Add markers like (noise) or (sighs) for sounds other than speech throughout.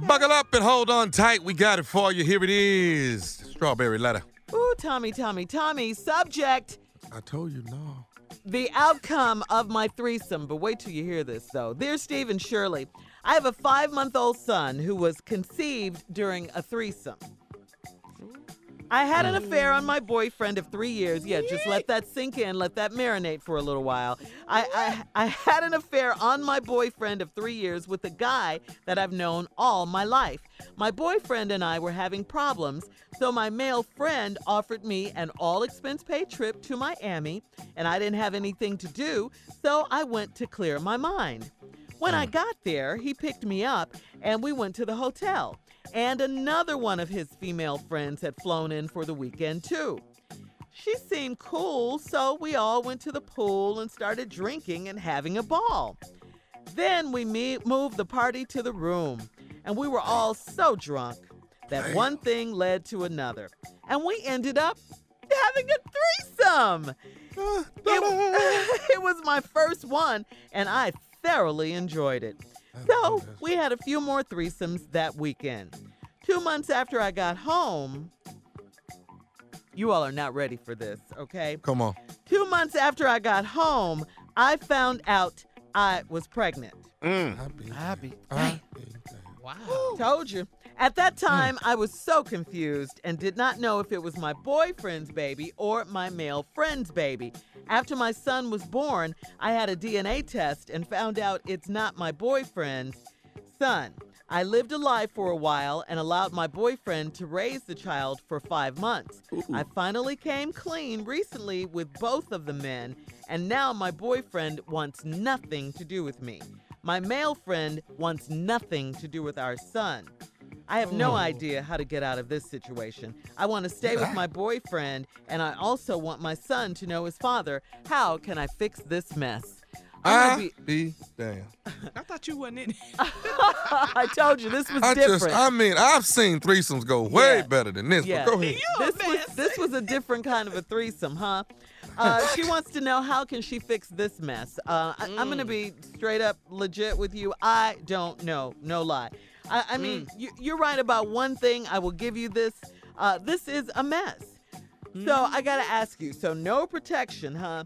Buckle up and hold on tight. We got it for you. Here it is. Strawberry letter. Ooh, Tommy, Tommy, Tommy. Subject I told you no. the outcome of my threesome. But wait till you hear this, though. Dear Steve and Shirley, I have a five month old son who was conceived during a threesome. I had an oh. affair on my boyfriend of three years. Yeah, just let that sink in, let that marinate for a little while. I, I, I had an affair on my boyfriend of three years with a guy that I've known all my life. My boyfriend and I were having problems, so my male friend offered me an all expense paid trip to Miami, and I didn't have anything to do, so I went to clear my mind. When I mm. got there, he picked me up and we went to the hotel. And another one of his female friends had flown in for the weekend, too. She seemed cool, so we all went to the pool and started drinking and having a ball. Then we me- moved the party to the room, and we were all so drunk that one thing led to another. And we ended up having a threesome. Uh, it, (laughs) it was my first one, and I thoroughly enjoyed it. So we had a few more threesomes that weekend. Two months after I got home, you all are not ready for this, okay? Come on. Two months after I got home, I found out I was pregnant. Happy. Happy. Happy. Wow. (gasps) Told you. At that time, I was so confused and did not know if it was my boyfriend's baby or my male friend's baby. After my son was born, I had a DNA test and found out it's not my boyfriend's son. I lived a life for a while and allowed my boyfriend to raise the child for five months. I finally came clean recently with both of the men, and now my boyfriend wants nothing to do with me. My male friend wants nothing to do with our son. I have no idea how to get out of this situation. I want to stay with my boyfriend, and I also want my son to know his father. How can I fix this mess? I'm be damn. I thought you wasn't in it. (laughs) I told you this was I different. just, I mean, I've seen threesomes go way Yeah. better than this. Yeah. But go ahead. You this was this was a different kind of a threesome, huh? Uh, (laughs) she wants to know how can she fix this mess. Uh, I, I'm gonna be straight up legit with you. I don't know, no lie. I, I mean, mm. you, you're right about one thing. I will give you this. Uh, this is a mess. So I hmm. gotta ask you. So no protection, huh?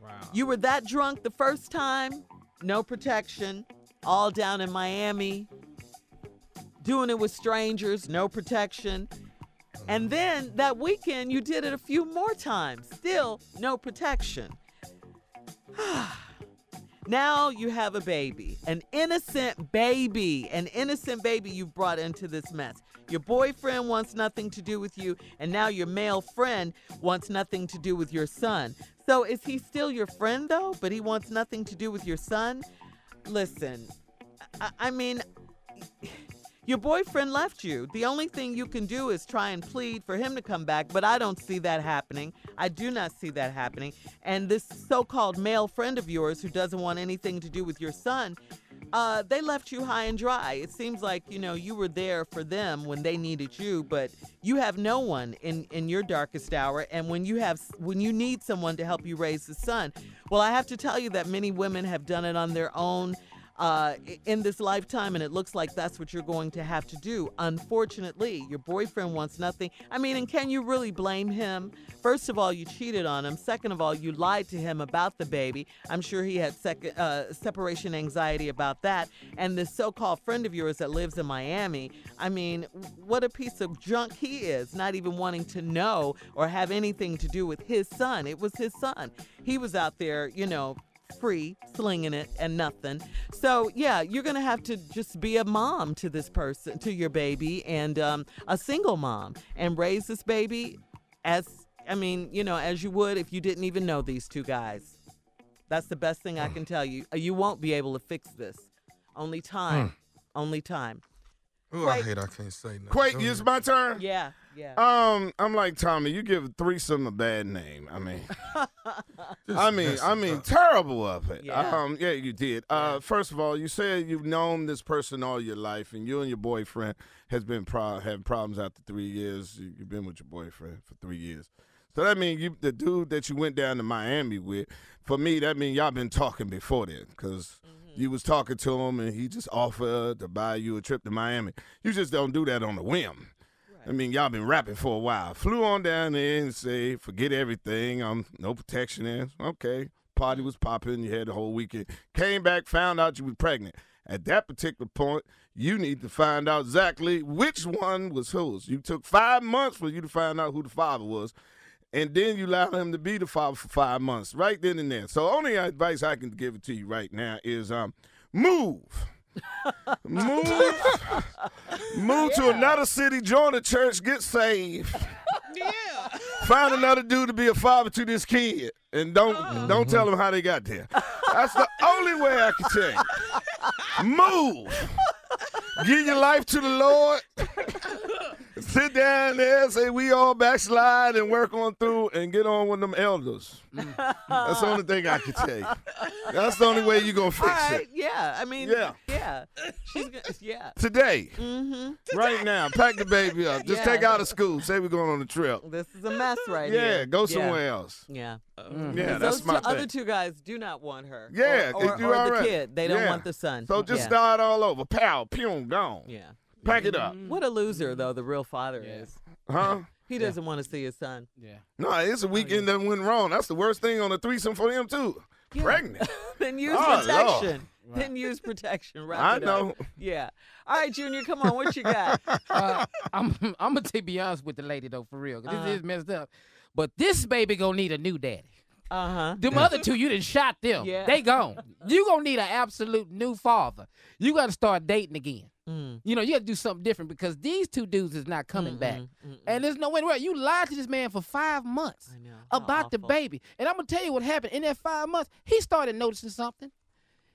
Wow. You were that drunk the first time, no protection, all down in Miami, doing it with strangers, no protection. And mm. then that weekend, you did it a few more times, still no protection. (sighs) (sighs) now you have a baby, an innocent baby, an innocent baby you've brought into this mess. Your boyfriend wants nothing to do with you, and now your male friend wants nothing to do with your son. So is he still your friend though, but he wants nothing to do with your son? Listen, I, I mean, your boyfriend left you. The only thing you can do is try and plead for him to come back, but I don't see that happening. I do not see that happening. And this so called male friend of yours who doesn't want anything to do with your son, uh, they left you high and dry. It seems like, you know, you were there for them when they needed you, but you have no one in, in your darkest hour. And when you have when you need someone to help you raise the son, well, I have to tell you that many women have done it on their own uh, in this lifetime, and it looks like that's what you're going to have to do. Unfortunately, your boyfriend wants nothing. I mean, and can you really blame him? First of all, you cheated on him. Second of all, you lied to him about the baby. I'm sure he had second, uh, separation anxiety about that. And this so called friend of yours that lives in Miami, I mean, what a piece of junk he is, not even wanting to know or have anything to do with his son. It was his son. He was out there, you know, free, slinging it and nothing. So yeah, you're gonna have to just be a mom to this person, to your baby, and um, a single mom, and raise this baby as I mean, you know, as you would if you didn't even know these two guys. That's the best thing I can tell you. Uh, You won't be able to fix this. Only time. Only time. Ooh, I hate I can't say nothing. Quake, it's my turn. Yeah, yeah. Um, I'm like Tommy. You give threesome a bad name. I mean, (laughs) I mean, I mean, up. terrible of it. Yeah. Um, yeah, you did. Uh, first of all, you said you've known this person all your life, and you and your boyfriend has been pro- having problems after three years. You- You've been with your boyfriend for three years. So that means you, the dude that you went down to Miami with, for me, that means y'all been talking before then, because you was talking to him and he just offered to buy you a trip to Miami. You just don't do that on a whim. I mean, y'all been rapping for a while. Flew on down there and say, forget everything. Um, no protection in. Okay. Party was popping. You had the whole weekend. Came back, found out you were pregnant. At that particular point, you need to find out exactly which one was whose. You took five months for you to find out who the father was, and then you allowed him to be the father for five months, right then and there. So, only advice I can give it to you right now is um, move. Move, move to another city, join a church, get saved. Yeah. Find another dude to be a father to this kid, and don't oh. don't tell mm-hmm. them how they got there. That's the only way I can tell you. Move. Give your life to the Lord. Sit down there, and say we all backslide and work on through and get on with them elders. That's the only thing I can tell you. That's the only way you're gonna fix right, it. yeah. I mean, Yeah. yeah. She's gonna, yeah. Today, Mm-hmm. right now, pack the baby up. Just Yeah. take out of school. Say we're going on a trip. This is a mess right Yeah, here. go Yeah. somewhere else. Yeah. Yeah, that's Those my two, other two guys do not want her. Yeah, or, or, or the already. kid. They don't Yeah. want the son. So just yeah. start all over. Pow, pew, gone. Yeah. Pack it up. What a loser, though, the real father Yeah. is. Huh? He doesn't want to see his son. Yeah. No, it's a weekend that went wrong. That's the worst thing on the threesome for him, too. Yeah. Pregnant. (laughs) then use Oh, protection. Then use protection. Wrap I it know. Up. Yeah. All right, Junior, come on. What you got? (laughs) uh, I'm I'm gonna take be honest with the lady though, for real. 'cause Uh-huh. This is messed up. But this baby gonna need a new daddy. Uh huh. Them other two, you done shot them. Yeah. They gone. You gonna need an absolute new father. You gotta start dating again. Mm. You know, you gotta do something different because these two dudes is not coming back. And there's no way around. You lied to this man for five months I know. How about the baby. And I'm gonna tell you what happened in that five months. He started noticing something.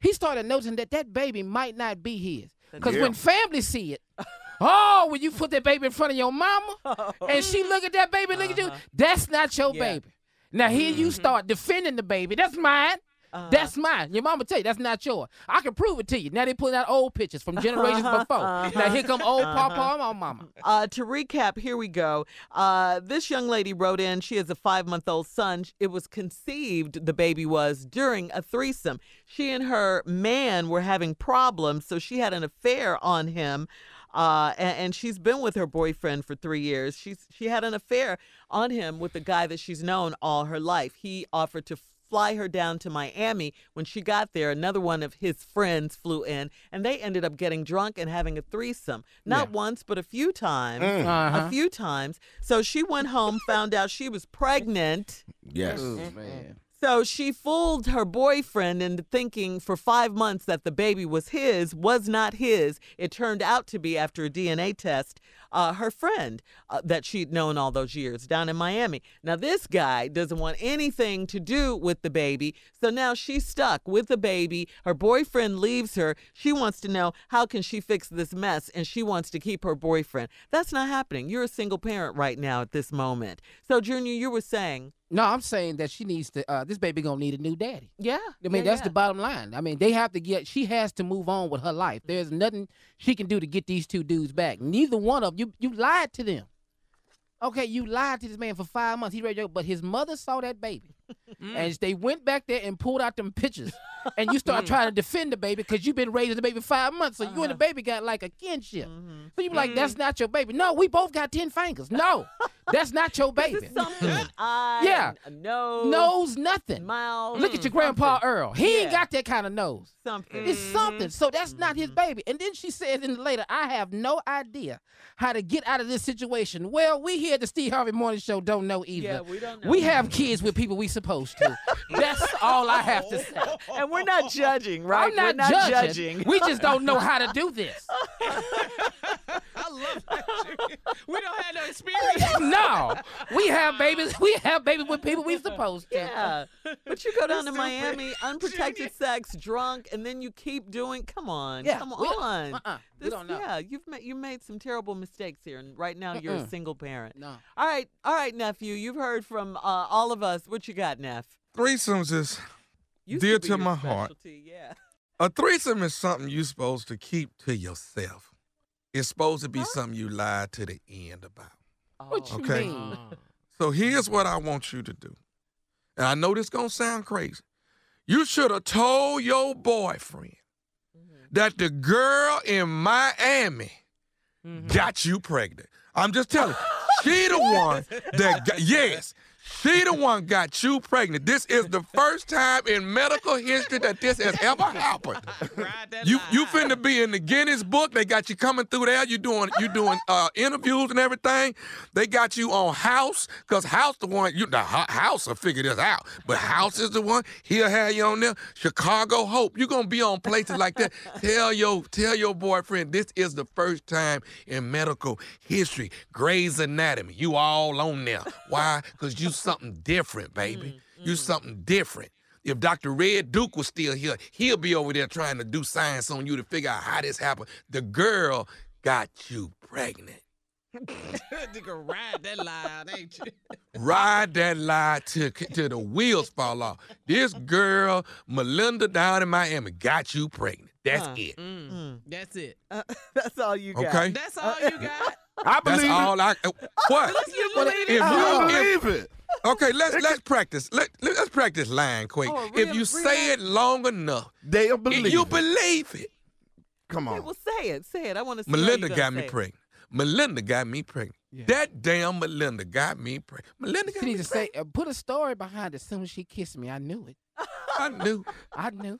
He started noticing that that baby might not be his. Because when family see it, (laughs) oh, when you put that baby in front of your mama (laughs) and she look at that baby, look at you, that's not your Uh-huh. Yeah. baby. Now here you start defending the baby. That's mine. Uh-huh. That's mine. Your mama tell you that's not yours. I can prove it to you. Now they pulling out old pictures from generations (laughs) before. Now here come old papa and my mama. Uh, to recap, here we go. Uh, this young lady wrote in. She has a five month old son. It was conceived, the baby was, during a threesome. She and her man were having problems, so she had an affair on him. Uh, and, and she's been with her boyfriend for three years. She's she had an affair on him with the guy that she's known all her life. He offered to fly her down to Miami. When she got there, another one of his friends flew in, and they ended up getting drunk and having a threesome. Not once, but a few times. Uh-huh. A few times. So she went home, found out she was pregnant. Yes. Ooh, man. So she fooled her boyfriend into thinking for five months that the baby was his, was not his. It turned out to be, after a DNA test, uh, her friend uh, that she'd known all those years down in Miami. Now, this guy doesn't want anything to do with the baby. So now she's stuck with the baby. Her boyfriend leaves her. She wants to know how can she fix this mess, and she wants to keep her boyfriend. That's not happening. You're a single parent right now at this moment. So, Junior, you were saying, No, I'm saying that she needs to. Uh, this baby gonna need a new daddy. yeah. I mean, yeah, that's yeah. the bottom line. I mean, they have to get. She has to move on with her life. There's nothing she can do to get these two dudes back. Neither one of you. You lied to them. Okay, you lied to this man for five months. He ready to go, but his mother saw that baby, Mm. and they went back there and pulled out them pictures. and you start mm. trying to defend the baby because you've been raising the baby five months, so you and the uh-huh. baby got like a kinship. Mm-hmm. So you be like, that's mm. not your baby. No, we both got ten fingers. No, that's not your baby. eye, Yeah. nose, Knows nothing. mouth. Look at your grandpa something. Earl. He ain't got that kind of nose. Something. It's something. So that's not his mm-hmm. baby. And then she says in the later, I have no idea how to get out of this situation. Well, we here at the Steve Harvey Morning Show don't know either. Yeah, we don't know. We have kids with people we supposed to. that's all I have to say. and we're not judging, right? I'm not, we're not judging. we just don't know how to do this. (laughs) I love that. shit. we don't have no experience. (laughs) No, we have babies. We have babies with people we supposed to. Yeah, but you go down to Miami, unprotected sex, drunk, and then you keep doing. Come on, Yeah, come we on. uh-uh, we This- don't know. Yeah, you've made you made some terrible mistakes here, and right now you're a Mm-mm. single parent. No. All right, all right, nephew. You've heard from uh, all of us. What you got, Neff? Threesomes is Used Dear be to your my heart. specialty, Yeah. a threesome is something you're supposed to keep to yourself. It's supposed to be something you lied to the end about. What you Okay. mean? So here's what I want you to do. And I know this gonna sound crazy. You should have told your boyfriend that the girl in Miami Mm-hmm. got you pregnant. I'm just telling you. She the (laughs) one that got, yes. She the one got you pregnant. This is the first time in medical history that this has ever happened. You you finna be in the Guinness book. They got you coming through there. You doing you doing uh, interviews and everything. They got you on House because House the one you the House will figure this out. But House is the one. He'll have you on there. Chicago Hope. You gonna be on places like that. (laughs) tell your tell your boyfriend this is the first time in medical history. Grey's Anatomy. You all on there. Why? Because you something different, baby. You something different. If Dr. Red Duke was still here, he'll be over there trying to do science on you to figure out how this happened. The girl got you pregnant. (laughs) Nigga, ride that line, ain't you? Ride that lie till, till the wheels fall off. This girl, Melinda down in Miami, got you pregnant. That's Huh. it. Mm, That's it. Uh, (laughs) that's all you got. Okay? That's all you got. (laughs) I That's believe it. all I. uh, What? You Well, believe if it? I you- if- believe it. Okay, let's let's practice. Let, let's practice line quick. Oh, if real- you say it long enough, They'll believe you it. believe it. Come Okay, on. well, say it. Say it. I want to see. Melinda got me say pregnant. Melinda got me pregnant. Yeah. That damn Melinda got me pregnant. Melinda got She me needs to say, uh, put a story behind it. As soon as she kissed me, I knew it. I knew I knew.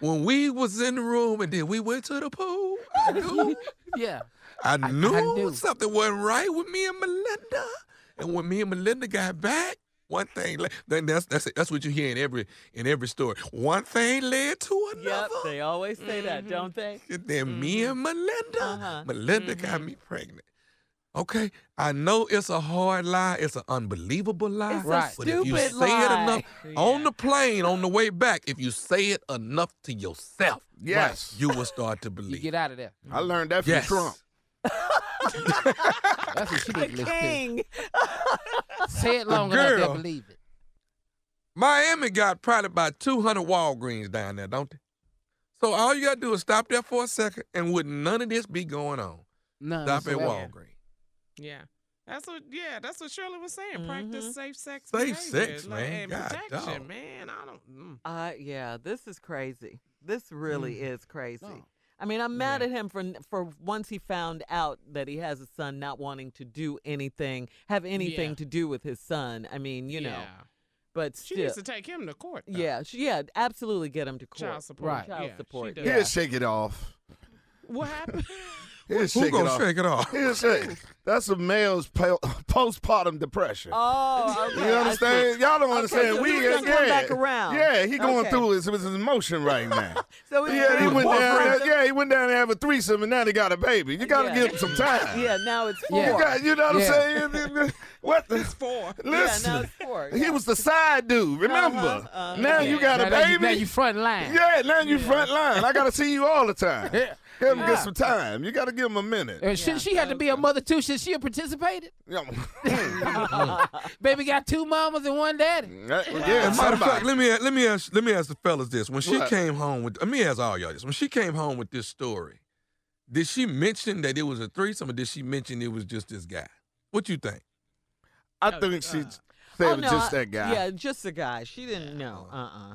when we was in the room and then we went to the pool. I (laughs) knew. Yeah. I knew, knew. something wasn't right with me and Melinda. And when me and Melinda got back, one thing then that's that's that's what you hear in every in every story. One thing led to another. Yep, they always say that, Mhm. don't they? And then me and Melinda, Uh-huh. Melinda got me pregnant. Okay, I know it's a hard lie. It's an unbelievable lie. It's Right. a But if you stupid say it enough lie. on the plane on the way back, if you say it enough to yourself, Yes. you will start to believe. (laughs) You believe. get out of there. I learned that from Yes. Trump. That's what she The need king. to. Say it long enough, girl. they'll believe it. Miami got probably about 200 Walgreens down there, don't they? So all you got to do is stop there for a second and would none of this be going on? None Stop at. Walgreens. Yeah. That's what yeah, that's what Shirley was saying. Mhm. Practice safe sex. Safe behavior, sex, like, man. And God protection, dog. man. I don't mm. Uh, yeah, this is crazy. This really is crazy. No. I mean, I'm mad Yeah. at him for for once he found out that he has a son, not wanting to do anything, have anything Yeah. to do with his son. I mean, you know, yeah. but She needs to take him to court. though. yeah, she, yeah, absolutely get him to court. Child support. Right. Child yeah, support, does. He'll shake it off. What happened? (laughs) He'll Who shake gonna off. shake it off? He'll shake. That's a male's po- (laughs) postpartum depression. Oh, okay. You I understand? Y'all don't Okay, understand. so we he's gonna yeah, come back around. Yeah, he going Okay. through his, his emotion right now. (laughs) So it's yeah, he went down. There, yeah, he went down there have a threesome, and now they got a baby. You got to Yeah. give him some time. (laughs) Yeah, now it's four. Yeah. You got, you know what Yeah. I'm saying? What the? Four. Yeah, Listen, now it's four. he yeah. was the side dude. Remember? Uh-huh, uh-huh. Now you got now, a now baby. now you front line. yeah, now you front line. I got to see you all the time. Yeah. Give him Yeah. get some time. You got to give him a minute. Uh, shouldn't she have to be a mother too? Should she have participated? (laughs) (laughs) Baby got two mamas and one daddy. That- yeah, matter of fact, let me let me ask let me ask the fellas this. When she What? came home with let me ask all y'all this. When she came home with this story, did she mention that it was a threesome or did she mention it was just this guy? What you think? I think she said Oh, no, just I- that guy. Yeah, just the guy. She didn't know. Uh uh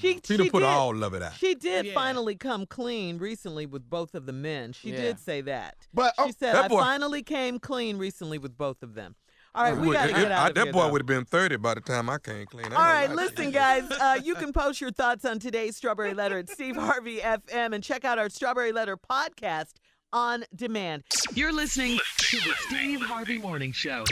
She She, done she put did. all of it out. She did Yeah. finally come clean recently with both of the men. She Yeah. did say that. But She oh, said, that "I boy- finally came clean recently with both of them." All right, we got to get it- out I- of that here, boy would have been 30 by the time I came clean. I ain't All gonna right, lie to listen, you. guys. Uh, (laughs) you can post your thoughts on today's Strawberry Letter at Steve Harvey FM and check out our Strawberry Letter podcast on demand. You're listening to the Steve Harvey Morning Show.